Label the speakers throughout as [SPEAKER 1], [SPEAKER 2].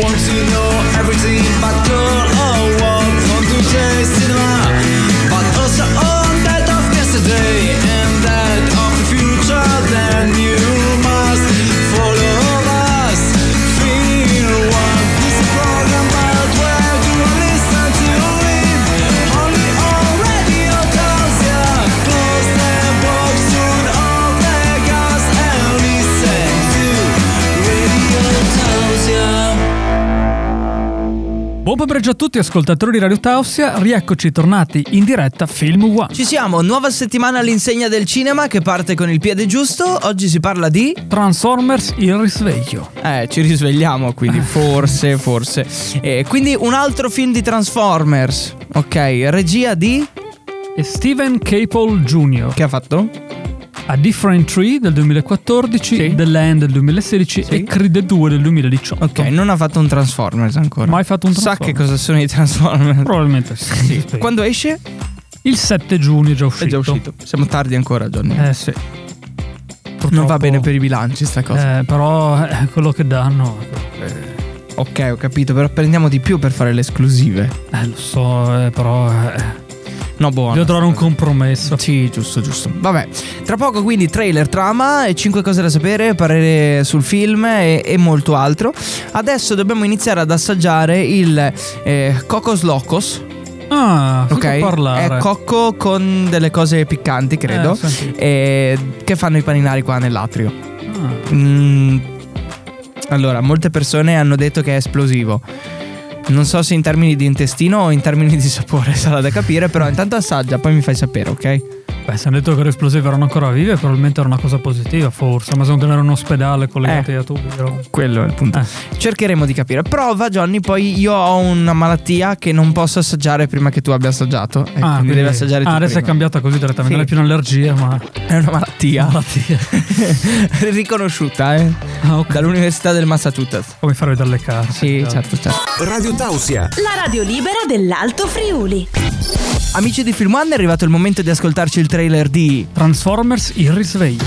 [SPEAKER 1] want to know everything but girl
[SPEAKER 2] Buon pomeriggio a tutti ascoltatori di Radio Tausia, rieccoci tornati in diretta Film One.
[SPEAKER 3] Ci siamo, nuova settimana all'insegna del cinema che parte con il piede giusto. Oggi si parla di.
[SPEAKER 2] Transformers il risveglio.
[SPEAKER 3] Eh, ci risvegliamo, quindi forse, forse. Eh, quindi un altro film di Transformers. Ok, regia di.
[SPEAKER 2] E Steven Caple Jr.
[SPEAKER 3] Che ha fatto?
[SPEAKER 2] A Different Tree del 2014,
[SPEAKER 3] Sì.
[SPEAKER 2] The Land del 2016
[SPEAKER 3] Sì.
[SPEAKER 2] e Creed 2 del 2018.
[SPEAKER 3] Ok, non ha fatto un Transformers ancora.
[SPEAKER 2] Mai fatto un
[SPEAKER 3] Sa che
[SPEAKER 2] Transformers?
[SPEAKER 3] cosa sono i Transformers?
[SPEAKER 2] Probabilmente sì. Spero.
[SPEAKER 3] Quando esce?
[SPEAKER 2] Il 7 giugno è già uscito.
[SPEAKER 3] È già uscito. Siamo tardi ancora, Johnny.
[SPEAKER 2] Eh sì.
[SPEAKER 3] non
[SPEAKER 2] Purtroppo-
[SPEAKER 3] va bene per i bilanci sta cosa.
[SPEAKER 2] Eh, però è quello che danno.
[SPEAKER 3] Ok, ho capito, però prendiamo di più per fare le esclusive.
[SPEAKER 2] Eh, lo so, eh, però. Eh,
[SPEAKER 3] No, buono.
[SPEAKER 2] devo trovare un compromesso.
[SPEAKER 3] Sì, giusto, giusto. Vabbè, tra poco quindi trailer, trama e 5 cose da sapere, parere sul film e, e molto altro. Adesso dobbiamo iniziare ad assaggiare il eh, Cocos Locos,
[SPEAKER 2] Ah,
[SPEAKER 3] ok?
[SPEAKER 2] parlare.
[SPEAKER 3] È cocco con delle cose piccanti, credo,
[SPEAKER 2] Eh, senti.
[SPEAKER 3] e- che fanno i paninari qua nell'atrio.
[SPEAKER 2] Ah.
[SPEAKER 3] Mm, allora, molte persone hanno detto che è esplosivo. Non so se in termini di intestino o in termini di sapore, sarà da capire, però intanto assaggia, poi mi fai sapere, ok?
[SPEAKER 2] Beh, se hanno detto che le esplosive erano ancora vive, probabilmente era una cosa positiva, forse. Ma secondo me era un ospedale collegato
[SPEAKER 3] Eh.
[SPEAKER 2] a tubi. però-
[SPEAKER 3] Quello è il punto.
[SPEAKER 2] Eh.
[SPEAKER 3] Cercheremo di capire. Prova, Johnny. Poi io ho una malattia che non posso assaggiare prima che tu abbia assaggiato. E
[SPEAKER 2] Ah,
[SPEAKER 3] quindi devi assaggiare tu.
[SPEAKER 2] ah, adesso è
[SPEAKER 3] prima.
[SPEAKER 2] cambiata così direttamente.
[SPEAKER 3] Sì.
[SPEAKER 2] Non è più un'allergia, ma.
[SPEAKER 3] È una malattia.
[SPEAKER 2] Malattia.
[SPEAKER 3] Riconosciuta, eh.
[SPEAKER 2] Ah, ok.
[SPEAKER 3] Dall'Università del Massachusetts.
[SPEAKER 2] Come farvi dalle carte.
[SPEAKER 3] Sì, certo, certo.
[SPEAKER 4] Radio Tausia,
[SPEAKER 5] La radio libera dell'Alto Friuli.
[SPEAKER 3] Amici di Film One, è arrivato il momento di ascoltarci il trailer di.
[SPEAKER 2] Transformers il risveglio.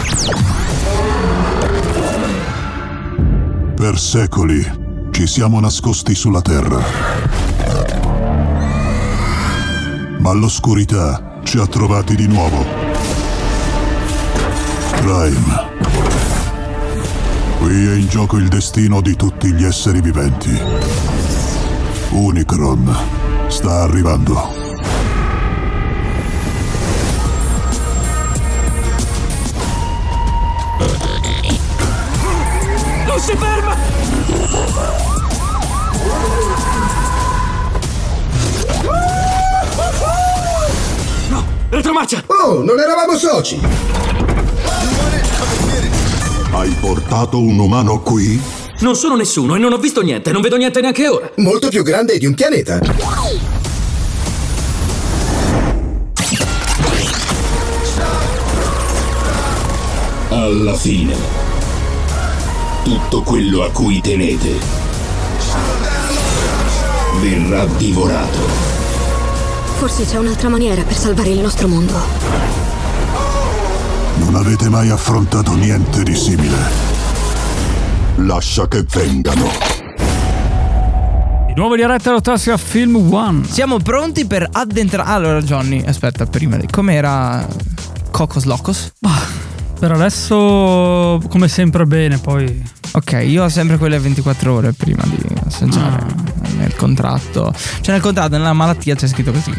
[SPEAKER 6] Per secoli ci siamo nascosti sulla Terra. Ma l'oscurità ci ha trovati di nuovo. Prime. Qui è in gioco il destino di tutti gli esseri viventi. Unicron sta arrivando.
[SPEAKER 1] Si ferma! No, retromarcia!
[SPEAKER 7] Oh, non eravamo soci!
[SPEAKER 6] Hai portato un umano qui?
[SPEAKER 8] Non sono nessuno e non ho visto niente, non vedo niente neanche ora.
[SPEAKER 7] Molto più grande di un pianeta.
[SPEAKER 9] Alla fine, tutto quello a cui tenete verrà divorato.
[SPEAKER 5] Forse c'è un'altra maniera per salvare il nostro mondo.
[SPEAKER 6] Non avete mai affrontato niente di simile. Lascia che vengano.
[SPEAKER 2] Di nuovo diretta Rotassia Film One.
[SPEAKER 3] Siamo pronti per addentrare. Allora, Johnny, aspetta, prima di. Com'era. Cocos Locos?
[SPEAKER 2] Per adesso, come sempre, bene. Poi.
[SPEAKER 3] Ok, io ho sempre quelle 24 ore prima di assaggiare
[SPEAKER 2] Ah.
[SPEAKER 3] nel contratto. Cioè nel contratto, nella malattia c'è scritto così.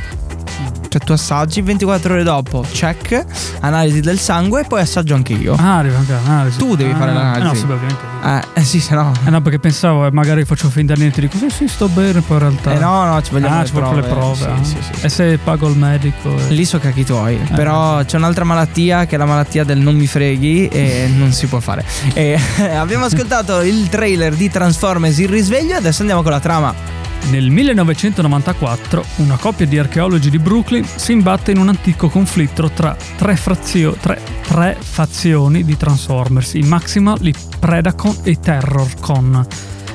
[SPEAKER 3] Cioè tu assaggi 24 ore dopo, check, analisi del sangue e poi assaggio anche io.
[SPEAKER 2] Ah, arriva anche l'analisi.
[SPEAKER 3] Tu devi
[SPEAKER 2] Ah,
[SPEAKER 3] fare l'analisi.
[SPEAKER 2] eh No, sì, ovviamente.
[SPEAKER 3] Eh, eh sì, se no.
[SPEAKER 2] Eh no, perché pensavo, eh, magari faccio finta di niente, dico sì, sì, sto bene, poi in realtà.
[SPEAKER 3] Eh no, no, ci vogliamo
[SPEAKER 2] ah,
[SPEAKER 3] le
[SPEAKER 2] ci vogliono le
[SPEAKER 3] prove,
[SPEAKER 2] prove.
[SPEAKER 3] sì,
[SPEAKER 2] ah.
[SPEAKER 3] sì, sì,
[SPEAKER 2] E se pago il medico. eh.
[SPEAKER 3] Lì so cacchi tuoi. Però c'è un'altra malattia che è la malattia del non mi freghi e non si può fare. E abbiamo ascoltato il trailer di Transformers Il risveglio adesso andiamo con la trama.
[SPEAKER 2] Nel 1994 una coppia di archeologi di Brooklyn si imbatte in un antico conflitto tra tre, frazio- tre- tre fazioni di Transformers, i Maximal, i Predacon e i Terrorcon.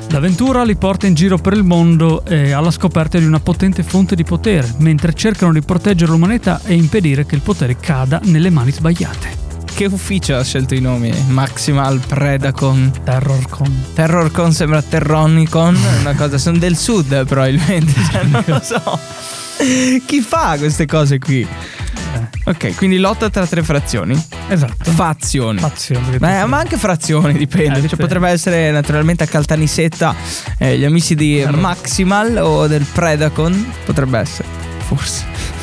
[SPEAKER 2] L'avventura li porta in giro per il mondo e alla scoperta di una potente fonte di potere, mentre cercano di proteggere l'umanità e impedire che il potere cada nelle mani sbagliate.
[SPEAKER 3] Che ufficio ha scelto i nomi? Maximal, Predacon,
[SPEAKER 2] Terrorcon.
[SPEAKER 3] Terrorcon sembra Terronicon, una cosa, sono del sud probabilmente, cioè, non lo so. Chi fa queste cose qui? Ok, quindi lotta tra tre frazioni.
[SPEAKER 2] Esatto.
[SPEAKER 3] Fazioni.
[SPEAKER 2] Fazioni.
[SPEAKER 3] Beh, ma anche frazioni, dipende.
[SPEAKER 2] Eh,
[SPEAKER 3] Cioè, potrebbe essere naturalmente a Caltanissetta eh, gli amici di Maximal o del Predacon. Potrebbe essere, forse.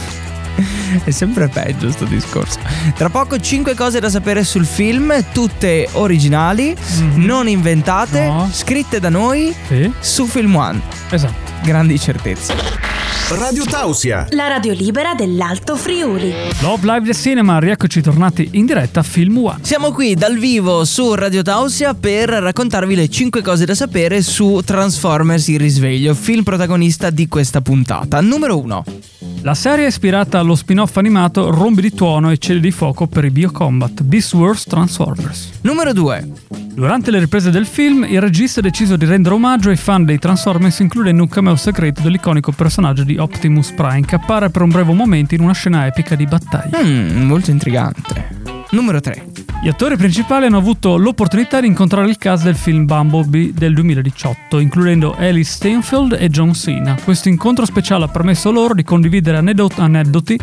[SPEAKER 3] È sempre peggio sto discorso. Tra poco 5 cose da sapere sul film, tutte originali, non inventate.
[SPEAKER 2] No.
[SPEAKER 3] scritte da noi
[SPEAKER 2] Sì,
[SPEAKER 3] su Film One.
[SPEAKER 2] esatto.
[SPEAKER 3] Grandi certezze.
[SPEAKER 4] Radio Tausia.
[SPEAKER 10] La radio libera dell'Alto Friuli.
[SPEAKER 2] Love Live del Cinema, rieccoci tornati in diretta a Film One.
[SPEAKER 3] Siamo qui dal vivo su Radio Tausia per raccontarvi le 5 cose da sapere su Transformers Il risveglio, film protagonista di questa puntata. Numero 1.
[SPEAKER 2] La serie è ispirata allo spin-off animato Rombi di tuono e cieli di fuoco per i Biocombat, Beast Wars Transformers.
[SPEAKER 3] Numero 2.
[SPEAKER 2] Durante le riprese del film, il regista ha deciso di rendere omaggio ai fan dei Transformers includendo un cameo segreto dell'iconico personaggio di Optimus Prime che appare per un breve momento in una scena epica di battaglia.
[SPEAKER 3] Mm, molto intrigante. Numero 3.
[SPEAKER 2] Gli attori principali hanno avuto l'opportunità di incontrare il cast del film Bumblebee del 2018, includendo Ellie Steinfeld e John Cena. Questo incontro speciale ha permesso loro di condividere aneddot- aneddoti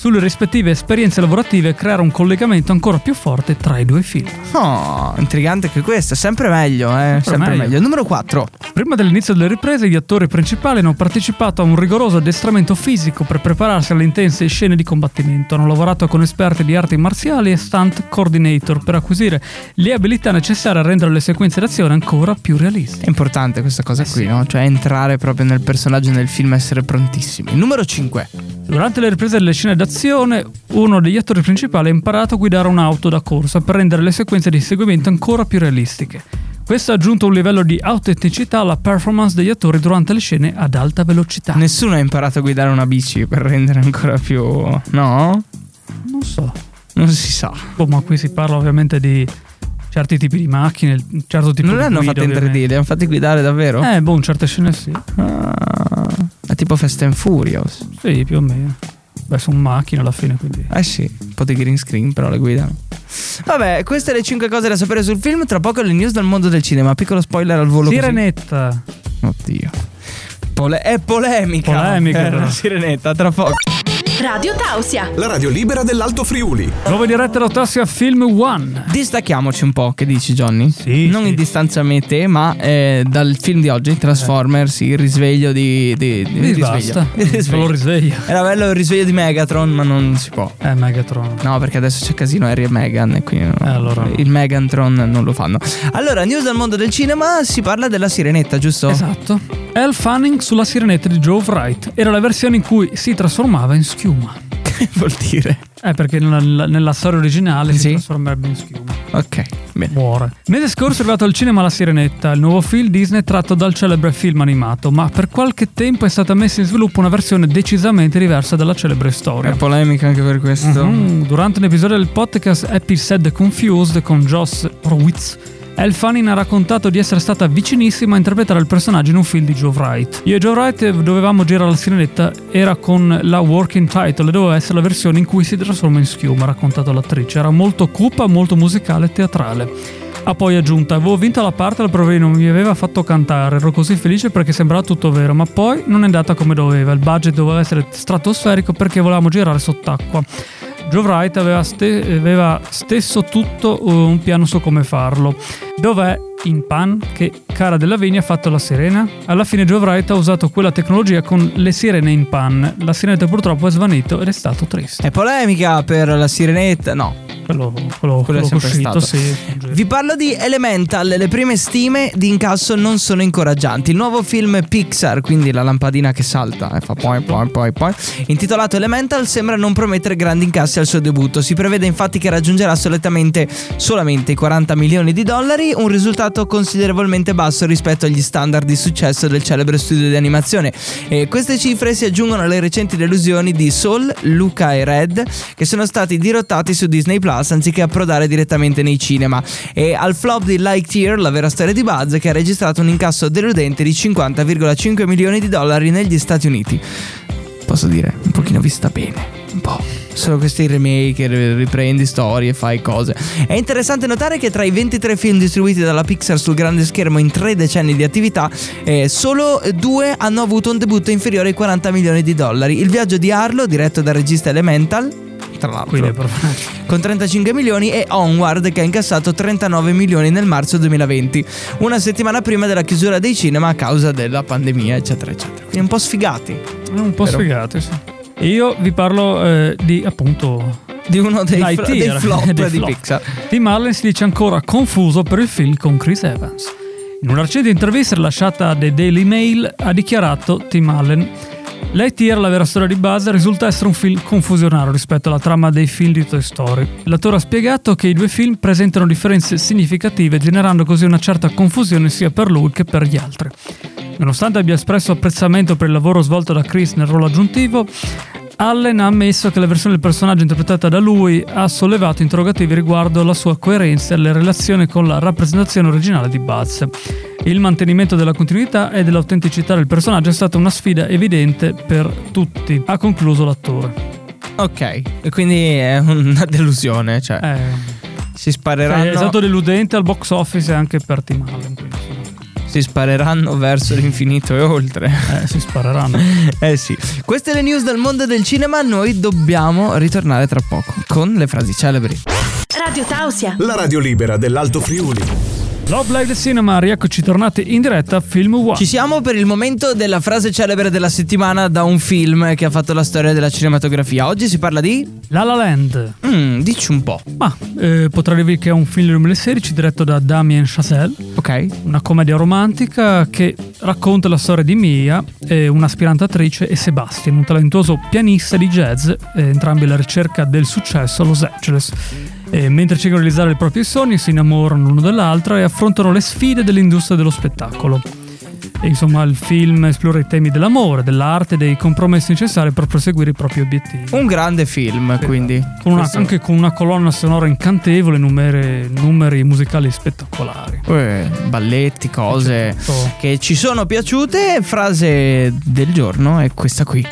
[SPEAKER 2] sulle rispettive esperienze lavorative e creare un collegamento ancora più forte tra i due film.
[SPEAKER 3] Oh, intrigante anche questo. Sempre meglio, eh. Sempre,
[SPEAKER 2] meglio.
[SPEAKER 3] meglio. Numero 4.
[SPEAKER 2] Prima dell'inizio delle riprese, gli attori principali hanno partecipato a un rigoroso addestramento fisico per prepararsi alle intense scene di combattimento. Hanno lavorato con esperti di arti marziali e stunt coordinator per acquisire le abilità necessarie a rendere le sequenze d'azione ancora più realistiche.
[SPEAKER 3] È importante questa cosa qui, no? Cioè entrare proprio nel personaggio nel film, essere prontissimi. Numero 5.
[SPEAKER 2] Durante le riprese delle scene d'azione, uno degli attori principali ha imparato a guidare un'auto da corsa per rendere le sequenze di seguimento ancora più realistiche. Questo ha aggiunto un livello di autenticità alla performance degli attori durante le scene ad alta velocità.
[SPEAKER 3] Nessuno ha imparato a guidare una bici per rendere ancora più. No?
[SPEAKER 2] non so.
[SPEAKER 3] Non si sa.
[SPEAKER 2] Boh, ma qui si parla ovviamente di certi tipi di macchine, un certo tipo
[SPEAKER 3] Non
[SPEAKER 2] di
[SPEAKER 3] le hanno
[SPEAKER 2] guida,
[SPEAKER 3] fatte in 3D,
[SPEAKER 2] ovviamente.
[SPEAKER 3] le hanno fatte guidare davvero?
[SPEAKER 2] Eh, boh, in certe scene sì.
[SPEAKER 3] Ah, è tipo Fast and Furious.
[SPEAKER 2] Sì, più o meno. Beh, sono macchine alla fine, quindi.
[SPEAKER 3] Eh sì, un po' di green screen, però le guidano. Vabbè, queste le 5 cose da sapere sul film. Tra poco le news dal mondo del cinema. Piccolo spoiler al volo. così.
[SPEAKER 2] Sirenetta.
[SPEAKER 3] Oddio. Pole- è polemica.
[SPEAKER 2] Polemica,
[SPEAKER 3] Eh, sirenetta, tra poco.
[SPEAKER 10] Radio Tausia.
[SPEAKER 4] La radio libera dell'Alto Friuli.
[SPEAKER 2] Nuova diretta da Tassia Film One.
[SPEAKER 3] Distacchiamoci un po', che dici Johnny?
[SPEAKER 2] Sì,
[SPEAKER 3] Non
[SPEAKER 2] sì.
[SPEAKER 3] in distanza a me te, ma eh, dal film di oggi, Transformers, il risveglio di... di, di- il risveglio.
[SPEAKER 2] basta.
[SPEAKER 3] Il risveglio.
[SPEAKER 2] Risveglio.
[SPEAKER 3] Era bello il risveglio di Megatron, ma non si può.
[SPEAKER 2] Eh, Megatron.
[SPEAKER 3] No, perché adesso c'è casino Harry e Meghan e quindi.
[SPEAKER 2] Eh, allora no.
[SPEAKER 3] il Megantron non lo fanno. Allora, news dal mondo del cinema, si parla della sirenetta, giusto?
[SPEAKER 2] Esatto. Elle Fanning sulla sirenetta di Joe Wright. Era la versione in cui si trasformava in schiuma.
[SPEAKER 3] Che vuol dire?
[SPEAKER 2] Eh, perché nella, nella storia originale
[SPEAKER 3] Sì.
[SPEAKER 2] si trasformerebbe in schiuma.
[SPEAKER 3] Ok, bene.
[SPEAKER 2] Muore. Mese scorso è arrivato al cinema La Sirenetta, il nuovo film Disney tratto dal celebre film animato, ma per qualche tempo è stata messa in sviluppo una versione decisamente diversa dalla celebre storia.
[SPEAKER 3] È polemica anche per questo.
[SPEAKER 2] Mhm, Durante un episodio del podcast Happy Sad Confused con Joss Horowitz, Elle Fanning ha raccontato di essere stata vicinissima a interpretare il personaggio in un film di Joe Wright. Io e Joe Wright dovevamo girare la sirenetta, era con la working title e doveva essere la versione in cui si trasforma in schiuma, ha raccontato l'attrice. Era molto cupa, molto musicale e teatrale. Ha poi aggiunto: Avevo vinto la parte, la provino mi aveva fatto cantare. Ero così felice perché sembrava tutto vero, ma poi non è andata come doveva. Il budget doveva essere stratosferico perché volevamo girare sott'acqua. Joe Wright aveva, ste- aveva stesso tutto uh, un piano su come farlo. Dov'è in Pan che Cara Delevingne ha fatto la sirena? Alla fine Joe Wright ha usato quella tecnologia con le sirene in Pan. La sirenetta purtroppo è svanito ed è stato triste.
[SPEAKER 3] È polemica per la sirenetta? No.
[SPEAKER 2] Quello, quello, quello
[SPEAKER 3] è sempre
[SPEAKER 2] uscito, sì.
[SPEAKER 3] Vi parlo di Elemental, le prime stime di incasso non sono incoraggianti. Il nuovo film Pixar, quindi la lampadina che salta e fa poi poi poi poi, intitolato Elemental, sembra non promettere grandi incassi al suo debutto. Si prevede infatti che raggiungerà solitamente solamente i 40 milioni di dollari, un risultato considerevolmente basso rispetto agli standard di successo del celebre studio di animazione. E queste cifre si aggiungono alle recenti delusioni di Soul, Luca e Red, che sono stati dirottati su Disney Plus anziché approdare direttamente nei cinema. E al flop di Lightyear, la vera storia di Buzz, che ha registrato un incasso deludente di 50,5 milioni di dollari negli Stati Uniti. Posso dire, un pochino vista bene. Un po'. Sono questi remake, ri- riprendi storie, fai cose. È interessante notare che tra i 23 film distribuiti dalla Pixar sul grande schermo in tre decenni di attività, eh, solo due hanno avuto un debutto inferiore ai 40 milioni di dollari. Il viaggio di Arlo, diretto dal regista Elemental, tra l'altro, con 35 milioni e Onward che ha incassato 39 milioni nel marzo 2020, una settimana prima della chiusura dei cinema a causa della pandemia, eccetera, eccetera. Quindi un po' sfigati.
[SPEAKER 2] un po'
[SPEAKER 3] Vero.
[SPEAKER 2] sfigati, sì. Io vi parlo eh, di appunto
[SPEAKER 3] Di uno dei, fl- dei flop
[SPEAKER 2] Dei
[SPEAKER 3] di
[SPEAKER 2] flop.
[SPEAKER 3] Pixar.
[SPEAKER 2] Tim Allen si dice ancora confuso per il film con Chris Evans. In una recente intervista rilasciata a The Daily Mail ha dichiarato Tim Allen Lightyear, la vera storia di Buzz, risulta essere un film confusionario rispetto alla trama dei film di Toy Story. L'attore ha spiegato che i due film presentano differenze significative, generando così una certa confusione sia per lui che per gli altri. Nonostante abbia espresso apprezzamento per il lavoro svolto da Chris nel ruolo aggiuntivo, Allen ha ammesso che la versione del personaggio interpretata da lui ha sollevato interrogativi riguardo la sua coerenza e le relazioni con la rappresentazione originale di Buzz. Il mantenimento della continuità e dell'autenticità del personaggio è stata una sfida evidente per tutti, ha concluso l'attore.
[SPEAKER 3] Ok, e quindi è una delusione, cioè
[SPEAKER 2] Eh,
[SPEAKER 3] si
[SPEAKER 2] è
[SPEAKER 3] spareranno,
[SPEAKER 2] stato deludente al box office e anche per Tim Allen. quindi,
[SPEAKER 3] si spareranno verso l'infinito e oltre.
[SPEAKER 2] eh, si spareranno.
[SPEAKER 3] Eh sì, queste le news dal mondo del cinema, noi dobbiamo ritornare tra poco con le frasi celebri.
[SPEAKER 10] Radio Tausia.
[SPEAKER 4] La radio libera dell'Alto Friuli.
[SPEAKER 2] Love Live Cinema, rieccoci tornati in diretta a Film One.
[SPEAKER 3] Ci siamo per il momento della frase celebre della settimana da un film che ha fatto la storia della cinematografia. Oggi si parla di...
[SPEAKER 2] La La Land.
[SPEAKER 3] Mm, dici un po'.
[SPEAKER 2] Ma eh, potrei dirvi che è un film del 2016 diretto da Damien Chazelle,
[SPEAKER 3] Ok.
[SPEAKER 2] una commedia romantica che racconta la storia di Mia, eh, un'aspirante attrice, e Sebastian, un talentuoso pianista di jazz, eh, entrambi alla ricerca del successo a Los Angeles. E mentre cercano di realizzare i propri sogni, si innamorano l'uno dell'altra e affrontano le sfide dell'industria dello spettacolo. E insomma, il film esplora i temi dell'amore, dell'arte e dei compromessi necessari per proseguire i propri obiettivi.
[SPEAKER 3] Un grande film, quindi.
[SPEAKER 2] Con una- anche con una colonna sonora incantevole, numeri, numeri musicali spettacolari.
[SPEAKER 3] Eh, balletti, cose
[SPEAKER 2] Certo.
[SPEAKER 3] che ci sono piaciute. Frase del giorno è questa qui.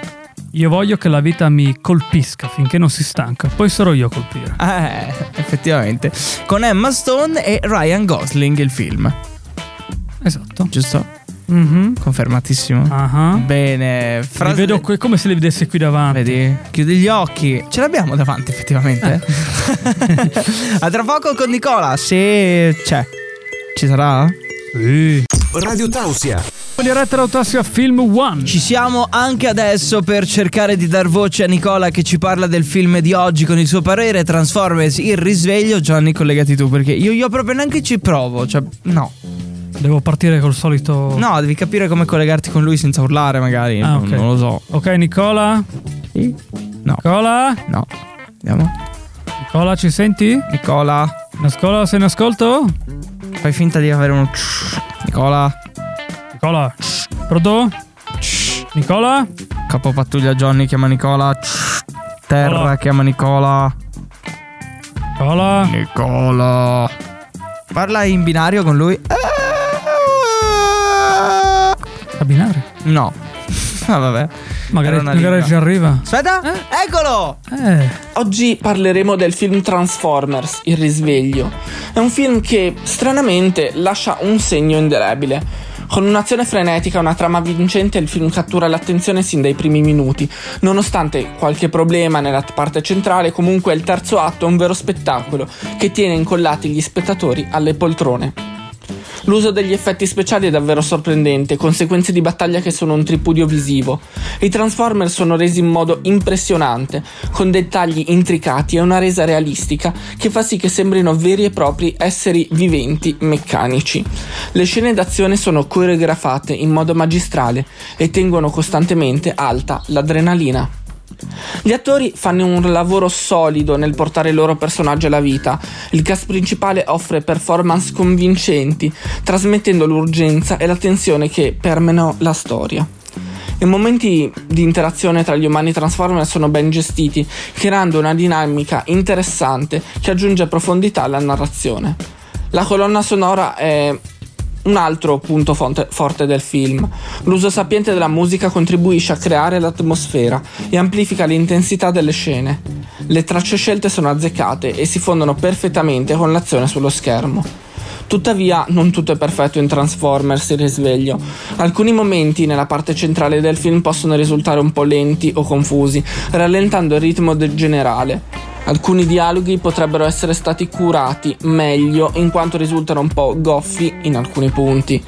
[SPEAKER 2] Io voglio che la vita mi colpisca finché non si stanca, poi sarò io a colpire.
[SPEAKER 3] Eh, effettivamente. Con Emma Stone e Ryan Gosling il film.
[SPEAKER 2] Esatto.
[SPEAKER 3] Giusto?
[SPEAKER 2] Mhm.
[SPEAKER 3] Confermatissimo.
[SPEAKER 2] Ah.
[SPEAKER 3] Bene.
[SPEAKER 2] Li
[SPEAKER 3] Frase
[SPEAKER 2] vedo qui come se li vedessi qui davanti.
[SPEAKER 3] Vedi? Chiudi gli occhi. Ce l'abbiamo davanti, effettivamente. A tra poco con Nicola. Se c'è. Ci sarà?
[SPEAKER 2] Sì.
[SPEAKER 4] Radio Tausia.
[SPEAKER 2] Diretta Rautassia Film One.
[SPEAKER 3] Ci siamo anche adesso per cercare di dar voce a Nicola che ci parla del film di oggi con il suo parere Transformers Il risveglio. Gianni, collegati tu perché io, io proprio neanche ci provo. Cioè, no.
[SPEAKER 2] Devo partire col solito.
[SPEAKER 3] No, devi capire come collegarti con lui senza urlare, magari.
[SPEAKER 2] Ah,
[SPEAKER 3] non,
[SPEAKER 2] ok.
[SPEAKER 3] non lo so.
[SPEAKER 2] Ok, Nicola.
[SPEAKER 3] Sì? No.
[SPEAKER 2] Nicola.
[SPEAKER 3] No. Andiamo.
[SPEAKER 2] Nicola, ci senti?
[SPEAKER 3] Nicola.
[SPEAKER 2] Nicola, sei in ascolto?
[SPEAKER 3] Fai finta di avere uno. Nicola.
[SPEAKER 2] Nicola. Pronto? Nicola?
[SPEAKER 3] Capo pattuglia Johnny chiama Nicola. Terra
[SPEAKER 2] Nicola.
[SPEAKER 3] chiama Nicola.
[SPEAKER 2] Nicola?
[SPEAKER 3] Nicola. Parla in binario con lui.
[SPEAKER 2] A binare.
[SPEAKER 3] No. Ah, vabbè.
[SPEAKER 2] Magari, magari ci arriva.
[SPEAKER 3] Aspetta. Eccolo.
[SPEAKER 2] Eh.
[SPEAKER 11] Oggi parleremo del film Transformers, Il risveglio. È un film che, stranamente, lascia un segno indelebile. Con un'azione frenetica e una trama vincente, il film cattura l'attenzione sin dai primi minuti. Nonostante qualche problema nella parte centrale, comunque il terzo atto è un vero spettacolo che tiene incollati gli spettatori alle poltrone. L'uso degli effetti speciali è davvero sorprendente, con sequenze di battaglia che sono un tripudio visivo. I Transformers sono resi in modo impressionante, con dettagli intricati e una resa realistica che fa sì che sembrino veri e propri esseri viventi meccanici. Le scene d'azione sono coreografate in modo magistrale e tengono costantemente alta l'adrenalina. Gli attori fanno un lavoro solido nel portare i loro personaggi alla vita. Il cast principale offre performance convincenti, trasmettendo l'urgenza e la tensione che permeano la storia. I momenti di interazione tra gli umani Transformers sono ben gestiti, creando una dinamica interessante che aggiunge profondità alla narrazione. La colonna sonora è Un altro punto forte del film. L'uso sapiente della musica contribuisce a creare l'atmosfera e amplifica l'intensità delle scene. Le tracce scelte sono azzeccate e si fondono perfettamente con l'azione sullo schermo. Tuttavia, non tutto è perfetto in Transformers il risveglio. Alcuni momenti nella parte centrale del film possono risultare un po' lenti o confusi, rallentando il ritmo generale. Alcuni dialoghi potrebbero essere stati curati meglio in quanto risultano un po' goffi in alcuni punti.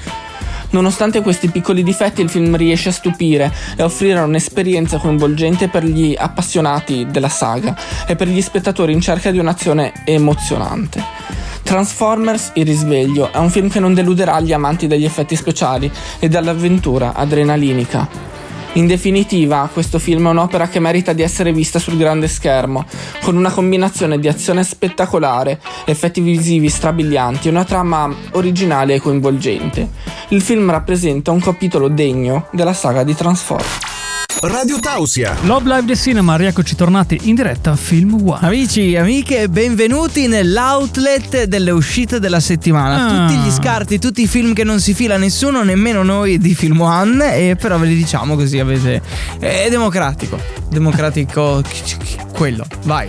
[SPEAKER 11] Nonostante questi piccoli difetti, il film riesce a stupire e offrire un'esperienza coinvolgente per gli appassionati della saga e per gli spettatori in cerca di un'azione emozionante. Transformers Il risveglio è un film che non deluderà gli amanti degli effetti speciali e dell'avventura adrenalinica. In definitiva, questo film è un'opera che merita di essere vista sul grande schermo, con una combinazione di azione spettacolare, effetti visivi strabilianti e una trama originale e coinvolgente. Il film rappresenta un capitolo degno della saga di Transformers.
[SPEAKER 4] Radio Tausia.
[SPEAKER 2] Love Live del Cinema, rieccoci tornati in diretta a Film One.
[SPEAKER 3] Amici, amiche, benvenuti nell'outlet delle uscite della settimana.
[SPEAKER 2] Ah.
[SPEAKER 3] Tutti gli scarti, tutti i film che non si fila nessuno, nemmeno noi di Film One, e però ve li diciamo così avete. È democratico. Democratico. quello. Vai.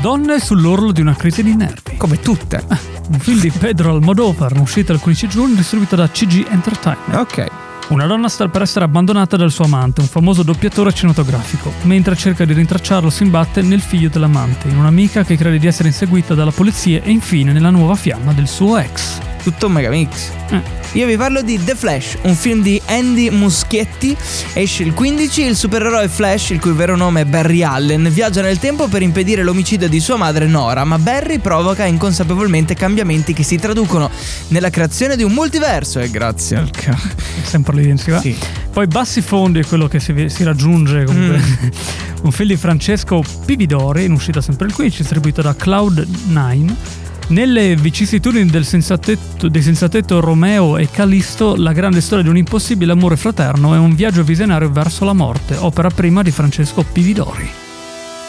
[SPEAKER 2] Donne sull'orlo di una crisi di nervi.
[SPEAKER 3] Come tutte.
[SPEAKER 2] Un film di Pedro Almodovar, uscito il 15 giugno, distribuito da CG Entertainment.
[SPEAKER 3] Ok.
[SPEAKER 2] Una donna sta per essere abbandonata dal suo amante, un famoso doppiatore cinematografico. Mentre cerca di rintracciarlo, si imbatte nel figlio dell'amante, in un'amica che crede di essere inseguita dalla polizia e infine nella nuova fiamma del suo ex.
[SPEAKER 3] Tutto un megamix.
[SPEAKER 2] Eh.
[SPEAKER 3] Io vi parlo di The Flash, un film di Andy Muschietti. Esce il 15. Il supereroe Flash, il cui vero nome è Barry Allen, viaggia nel tempo per impedire l'omicidio di sua madre Nora, ma Barry provoca inconsapevolmente cambiamenti che si traducono nella creazione di un multiverso. E grazie al ca-
[SPEAKER 2] Sempre si va.
[SPEAKER 3] Sì.
[SPEAKER 2] Poi Bassi Fondi è quello che si, si raggiunge comunque. un film di Francesco Pividori, in uscita sempre il 15, distribuito da Cloud9. Nelle vicissitudini del senzatetto, dei senzatetto Romeo e Callisto, la grande storia di un impossibile amore fraterno è un viaggio visionario verso la morte, opera prima di Francesco Pividori.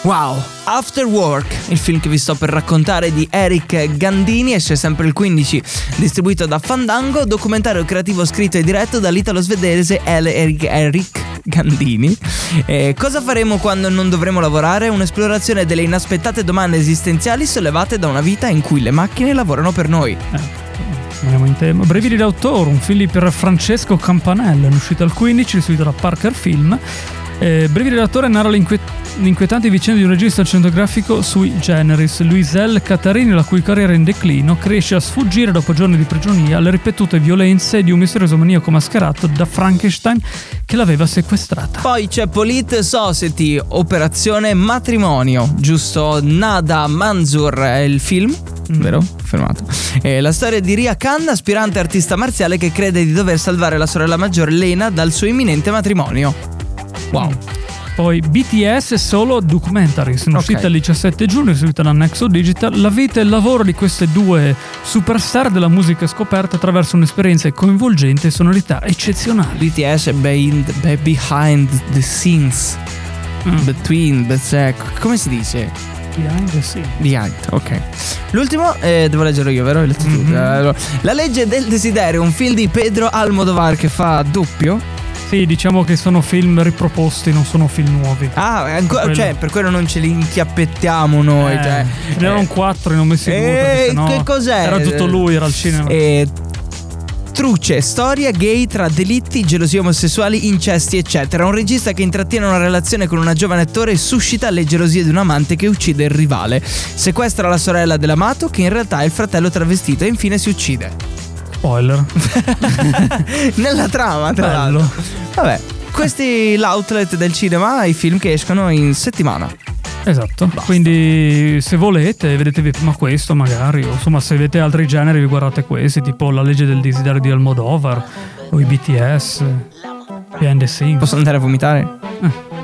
[SPEAKER 3] Wow! After Work, il film che vi sto per raccontare di Eric Gandini, esce sempre il 15, distribuito da Fandango, documentario creativo scritto e diretto dall'italo svedese Eric, Eric Gandini. Eh, cosa faremo quando non dovremo lavorare? Un'esplorazione delle inaspettate domande esistenziali sollevate da una vita in cui le macchine lavorano per noi.
[SPEAKER 2] Andiamo in tema. Brevidi d'autore, un film per Francesco Campanella, in uscita al 15, distribuito da Parker Film. Eh, Brevidi d'autore narra l'inquiet- l'inquietante vicenda di un regista cinematografico sui generis. Luisel Catarini, la cui carriera è in declino, riesce a sfuggire dopo giorni di prigionia alle ripetute violenze di un misterioso maniaco mascherato da Frankenstein che l'aveva sequestrata.
[SPEAKER 3] Poi c'è Polite Society, Operazione Matrimonio, giusto? Nada Manzur è il film. Vero? Fermato. Eh, la storia di Ria Khan, aspirante artista marziale che crede di dover salvare la sorella maggiore Lena dal suo imminente matrimonio. Wow.
[SPEAKER 2] Poi BTS solo documentaries, in uscita
[SPEAKER 3] Ok.
[SPEAKER 2] il 17 giugno, seguita da Nexo Digital. La vita e il lavoro di queste due superstar della musica scoperta attraverso un'esperienza coinvolgente e sonorità eccezionali.
[SPEAKER 3] BTS è behind, be- behind the scenes.
[SPEAKER 2] Mm.
[SPEAKER 3] Between, the, come si dice?
[SPEAKER 2] Behind the scene.
[SPEAKER 3] Behind, ok. L'ultimo, eh, devo leggerlo io, vero?
[SPEAKER 2] Mhm.
[SPEAKER 3] Eh, La legge del desiderio, un film di Pedro Almodovar che fa doppio.
[SPEAKER 2] Sì, diciamo che sono film riproposti, non sono film nuovi.
[SPEAKER 3] Ah, ancora,
[SPEAKER 2] Quello.
[SPEAKER 3] cioè, per quello non ce li inchiappettiamo noi.
[SPEAKER 2] Eh,
[SPEAKER 3] cioè.
[SPEAKER 2] ce n'erano
[SPEAKER 3] Eh,
[SPEAKER 2] quattro, ne ho messi due.
[SPEAKER 3] Eh,
[SPEAKER 2] sennò
[SPEAKER 3] che cos'è?
[SPEAKER 2] Era tutto lui, era al cinema.
[SPEAKER 3] Eh, Truce, storia gay tra delitti, gelosie omosessuali, incesti, eccetera. Un regista che intrattiene una relazione con una giovane attore e suscita le gelosie di un amante che uccide il rivale. Sequestra la sorella dell'amato, che in realtà è il fratello travestito, e infine si uccide.
[SPEAKER 2] Spoiler.
[SPEAKER 3] Nella trama, tra
[SPEAKER 2] Bello.
[SPEAKER 3] l'altro. Vabbè, questi l'outlet del cinema, i film che escono in settimana.
[SPEAKER 2] Esatto. Quindi se volete, vedetevi prima questo magari. O insomma, se avete altri generi, vi guardate questi, tipo La legge del desiderio di Almodovar o i BTS. Behind the scenes.
[SPEAKER 3] Posso andare a vomitare?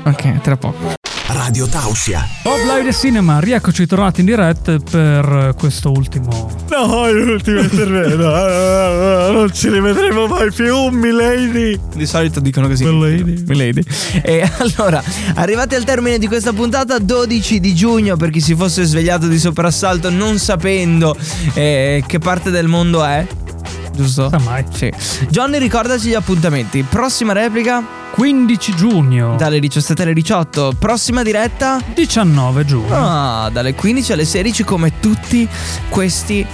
[SPEAKER 3] Ok, tra poco.
[SPEAKER 4] Radio Tausia.
[SPEAKER 2] Pop Live Cinema, rieccoci tornati in diretta per questo ultimo.
[SPEAKER 3] No, l'ultimo intervento. non ci rivedremo mai più, milady. Di solito dicono così.
[SPEAKER 2] Milady.
[SPEAKER 3] Milady. E allora, arrivati al termine di questa puntata, 12 di giugno, per chi si fosse svegliato di soprassalto non sapendo eh, che parte del mondo è. Giusto?
[SPEAKER 2] Sa mai.
[SPEAKER 3] Sì. Johnny, ricordaci gli appuntamenti. Prossima replica
[SPEAKER 2] 15 giugno.
[SPEAKER 3] dalle 17 alle 18. Prossima diretta
[SPEAKER 2] 19 giugno.
[SPEAKER 3] ah, dalle 15 alle 16 come tutti questi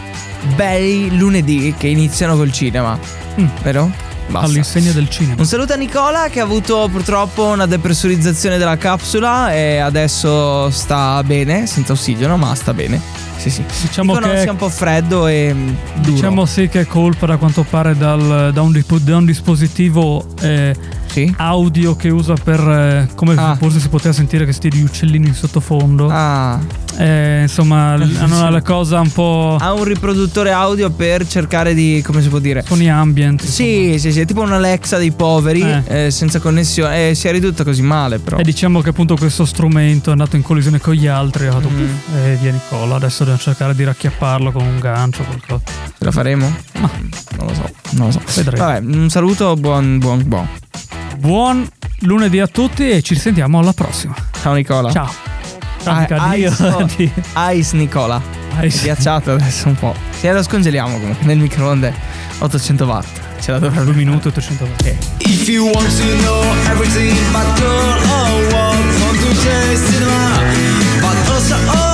[SPEAKER 3] bei lunedì che iniziano col cinema.
[SPEAKER 2] Mm.
[SPEAKER 3] Vero? Basta.
[SPEAKER 2] All'insegna del cinema.
[SPEAKER 3] Un saluto a Nicola che ha avuto purtroppo una depressurizzazione della capsula e adesso sta bene, senza ossigeno, ma sta bene. Sì, sì.
[SPEAKER 2] Diciamo
[SPEAKER 3] Dicono
[SPEAKER 2] che
[SPEAKER 3] sia un po' freddo e mm, duro.
[SPEAKER 2] Diciamo sì che è colpa da quanto pare dal- da, un, da un dispositivo eh,
[SPEAKER 3] Sì?
[SPEAKER 2] audio che usa per eh, come
[SPEAKER 3] Ah.
[SPEAKER 2] forse si poteva sentire che di uccellini in sottofondo.
[SPEAKER 3] Ah,
[SPEAKER 2] Eh, insomma, hanno la cosa un po'
[SPEAKER 3] ha un riproduttore audio per cercare di, come si può dire?
[SPEAKER 2] suoni ambient.
[SPEAKER 3] Sì, sì, sì, è tipo un Alexa dei poveri,
[SPEAKER 2] Eh.
[SPEAKER 3] eh, senza connessione. Eh, si è ridotta così male, però.
[SPEAKER 2] E diciamo che appunto questo strumento è andato in collisione con gli altri. Ha fatto
[SPEAKER 3] Mm.
[SPEAKER 2] e via Nicola. Adesso dobbiamo cercare di racchiapparlo con un gancio. Qualcosa.
[SPEAKER 3] Ce la faremo?
[SPEAKER 2] Ma
[SPEAKER 3] Non lo so, non lo so.
[SPEAKER 2] vedremo.
[SPEAKER 3] Vabbè, un saluto, buon, buon, buon.
[SPEAKER 2] Buon lunedì a tutti e ci sentiamo alla prossima.
[SPEAKER 3] Ciao Nicola.
[SPEAKER 2] Ciao.
[SPEAKER 3] Ah, ice, oh.
[SPEAKER 2] Addio.
[SPEAKER 3] Ice Nicola.
[SPEAKER 2] Ice.
[SPEAKER 3] Ghiacciato adesso un po'. Se lo scongeliamo comunque nel microonde 800 watt. Ce la dovrà
[SPEAKER 2] Due minuti e 800 volte.
[SPEAKER 1] If you want to know everything about girl or what from today's cinema, but also all